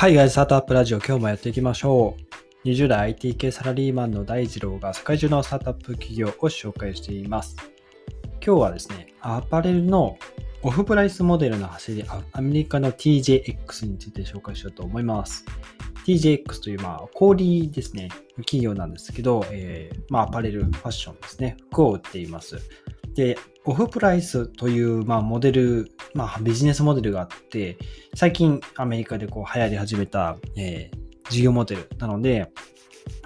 海外スタートアップラジオ今日もやっていきましょう。20代 IT 系サラリーマンの大二郎が世界中のスタートアップ企業を紹介しています。今日はですね、アパレルのオフプライスモデルの走り、アメリカの TJX について紹介しようと思います。TJX という、まあ、小売ですね、企業なんですけど、えー、まあ、アパレル、ファッションですね、服を売っています。で、オフプライスという、まあ、モデル、まあ、ビジネスモデルがあって、最近アメリカでこう流行り始めた、えー、事業モデルなので、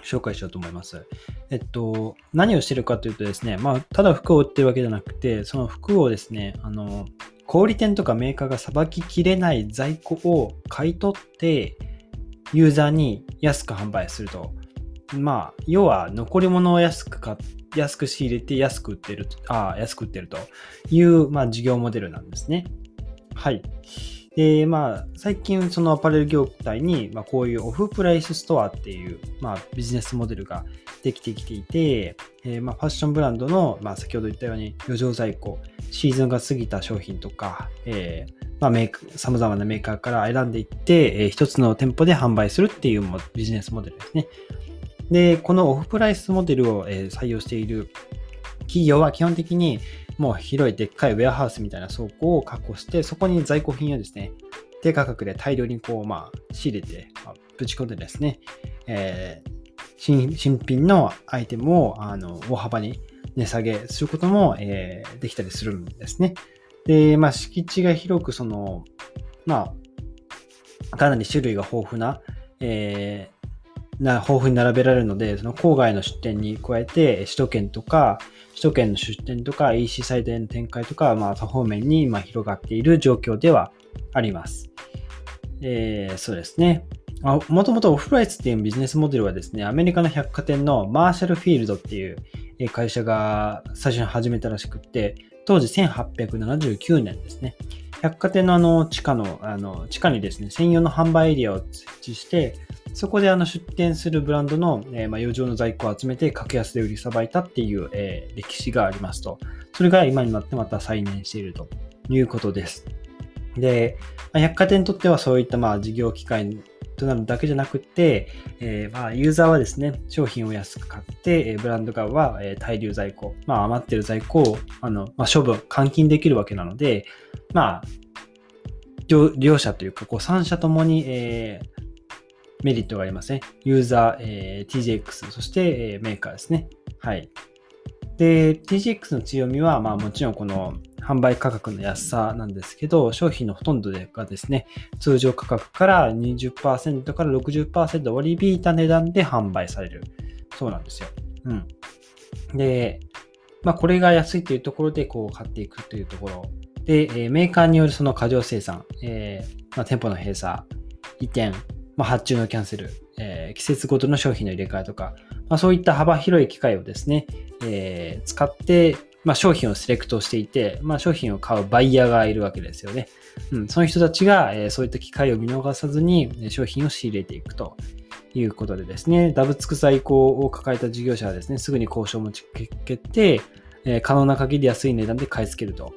紹介しようと思います。えっと、何をしてるかというとですね、まあ、ただ服を売ってるわけじゃなくて、その服をですね、あの、小売店とかメーカーがさばききれない在庫を買い取って、ユーザーに安く販売すると。まあ、要は残り物を安く買って、安く仕入れて安く売ってる、あ、安く売ってるという、まあ、事業モデルなんですね。はい。で、まあ、最近そのアパレル業態に、まあ、こういうオフプライスストアっていう、まあ、ビジネスモデルができてきていて、えー、まあ、ファッションブランドの、まあ、先ほど言ったように余剰在庫、シーズンが過ぎた商品とか、えー、まあ、メーカー、様々なメーカーから選んでいって、えー、一つの店舗で販売するっていうビジネスモデルですね。で、このオフプライスモデルを、え採用している企業は基本的にもう広いでっかいウェアハウスみたいな倉庫を確保して、そこに在庫品をですね、低価格で大量にこう、まあ、仕入れて、まあ、ぶち込んでですね、えー、新新品のアイテムをあの大幅に値下げすることも、えー、できたりするんですね。で、まあ、敷地が広く、その、まあ、かなり種類が豊富な、えな豊富に並べられるので、その郊外の出店に加えて、首都圏とか、首都圏の出店とか、EC サイトへの展開とか、まあ、多方面に今広がっている状況ではあります。えー、そうですね。もともとオフライスっていうビジネスモデルはですね、アメリカの百貨店のマーシャルフィールドっていう会社が最初に始めたらしくって、当時1879年ですね。百貨店のあの地下の、あの地下にですね、専用の販売エリアを設置して、そこであの出店するブランドの、えー、まあ、余剰の在庫を集めて格安で売りさばいたっていう、えー、歴史がありますと。それが今になってまた再燃しているということです。で、ま、百貨店にとってはそういったまあ事業機会となるだけじゃなくて、えー、まあユーザーはですね、商品を安く買って、ブランド側は大量在庫、まあ余ってる在庫をあの、まあ、処分、換金できるわけなので、まあ、両者というか、こう3社ともに、えー、メリットがありますね。ユーザー、えー、TJX、そして、えー、メーカーですね。はい。で、TJX の強みは、まあもちろんこの販売価格の安さなんですけど、商品のほとんどがですね、通常価格から20%から60%割り引いた値段で販売される。そうなんですよ。うん。で、まあこれが安いというところでこう買っていくというところ。で、えメーカーによるその過剰生産、えー、まあ、店舗の閉鎖、移転、まあ、発注のキャンセル、えー、季節ごとの商品の入れ替えとか、まあ、そういった幅広い機会をですね、えー、使って、まあ、商品をセレクトしていて、まあ、商品を買うバイヤーがいるわけですよね。うん、その人たちが、えー、そういった機会を見逃さずに商品を仕入れていくということでですね、ダブつく在庫を抱えた事業者はですね、すぐに交渉を持ちかけて、えー、可能な限り安い値段で買い付けると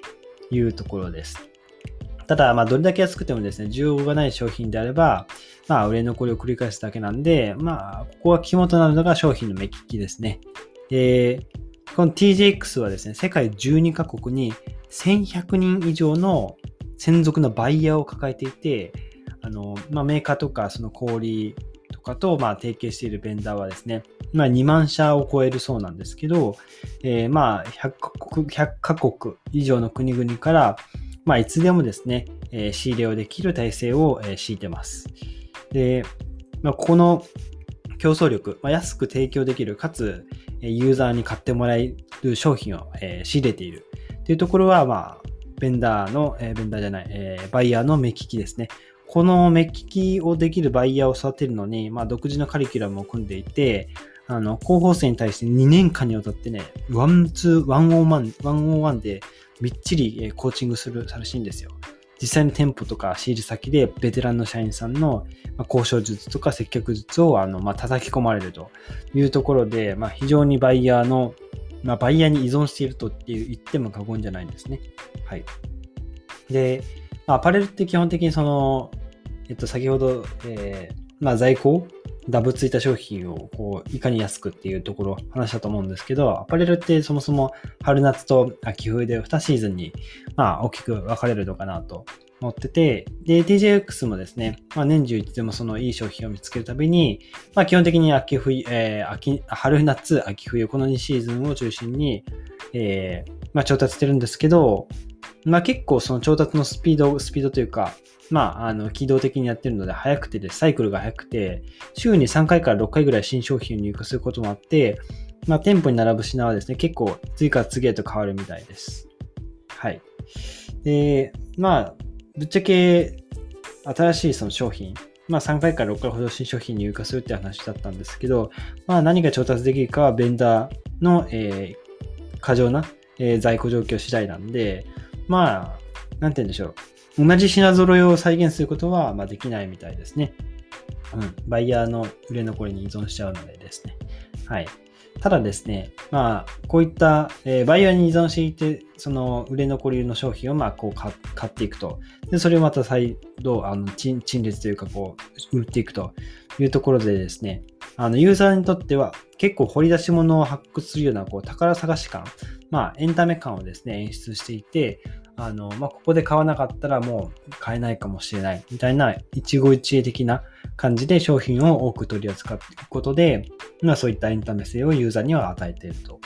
いうところです。ただ、まあ、どれだけ安くてもですね、需要がない商品であれば、まあ、売れ残りを繰り返すだけなんで、まあ、ここが肝となるのが商品の目利きですね。で、この TJX はですね、世界12カ国に1100人以上の専属のバイヤーを抱えていて、あの、まあ、メーカーとか、その小売とかと、まあ、提携しているベンダーはですね、まあ、2万社を超えるそうなんですけど、えー、まあ100カ国、100カ国以上の国々から、まあ、いつでもですね、えー、仕入れをできる体制を、えー、敷いてます。で、まあ、この競争力、まあ、安く提供できる、かつ、ユーザーに買ってもらえる商品を、えー、仕入れているっていうところは、まあ、ベンダーの、えー、ベンダーじゃない、えー、バイヤーの目利きですね。この目利きをできるバイヤーを育てるのに、まあ、独自のカリキュラムを組んでいて、あの、候補生に対して2年間にわたってね、 one to、one on one、one on one でみっちりコーチングするらしいんですよ。実際の店舗とか仕入れ先でベテランの社員さんの交渉術とか接客術をあの、まあ、叩き込まれるというところで、まあ、非常にバイヤーの、まあ、バイヤーに依存しているとって言っても過言じゃないんですね。はい。で、まあ、アパレルって基本的にその、えっと、先ほど、えー、まあ、在庫ダブついた商品をこういかに安くっていうところ話したと思うんですけど、アパレルってそもそも春夏と秋冬で2シーズンにまあ大きく分かれるのかなと思ってて、で、TJX もですね、まあ、年中いつでもそのいい商品を見つけるたびに、まあ、基本的に秋冬、えー、秋、春夏、秋冬、この2シーズンを中心に、えー、まあ、調達してるんですけど、まあ、結構その調達のスピード、スピードというか、まあ、あの、機動的にやってるので、早くてで、サイクルが早くて、週に3回から6回ぐらい新商品を入荷することもあって、まあ、店舗に並ぶ品はですね、結構次から次へと変わるみたいです。はい。で、まあ、ぶっちゃけ、新しいその商品、まあ3回から6回ほど新商品入荷するって話だったんですけど、まあ何が調達できるかはベンダーの、えー、過剰な、えー、在庫状況次第なんで、まあ、なんて言うんでしょう。同じ品揃えを再現することは、まあ、できないみたいですね。うん。バイヤーの売れ残りに依存しちゃうのでですね。はい。ただですね、まあ、こういった、えー、バイヤーに依存していて、その売れ残りの商品をまあこう買っていくと。で、それをまた再度、あの陳列というか、こう、売っていくというところでですね、あのユーザーにとっては結構掘り出し物を発掘するようなこう宝探し感、まあ、エンタメ感をですね、演出していて、あの、まあ、ここで買わなかったらもう買えないかもしれないみたいな一期一会的な感じで商品を多く取り扱っていくことで、まあ、そういったエンタメ性をユーザーには与えていると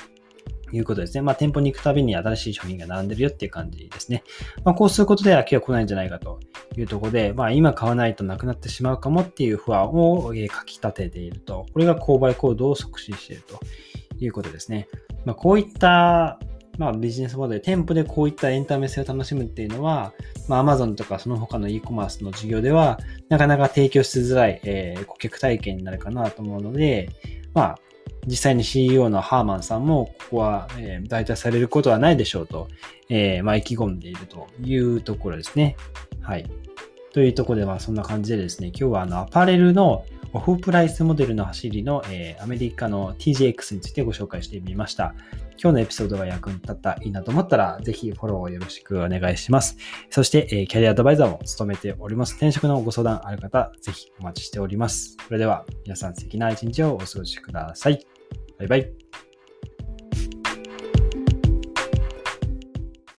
いうことですね。まあ、店舗に行くたびに新しい商品が並んでるよっていう感じですね。まあ、こうすることで飽きは来ないんじゃないかというところで、まあ、今買わないとなくなってしまうかもっていう不安をかき立てていると。これが購買行動を促進しているということですね。まあ、こういったまあ、ビジネスモデル、店舗でこういったエンタメ性を楽しむっていうのは、まあ、Amazon とかその他の e コマースの事業では、なかなか提供しづらい、えー、顧客体験になるかなと思うので、まあ、実際に CEO のハーマンさんも、ここは、えー、代替されることはないでしょうと、えー、まあ、意気込んでいるというところですね。はい。というところで、まあ、そんな感じでですね、今日はあの、アパレルのオフプライスモデルの走りの、えー、アメリカの TGX についてご紹介してみました。今日のエピソードが役に立ったらいいなと思ったら、ぜひフォローをよろしくお願いします。そして、えー、キャリアアドバイザーも務めております。転職のご相談ある方、ぜひお待ちしております。それでは、皆さん素敵な一日をお過ごしください。バイバイ。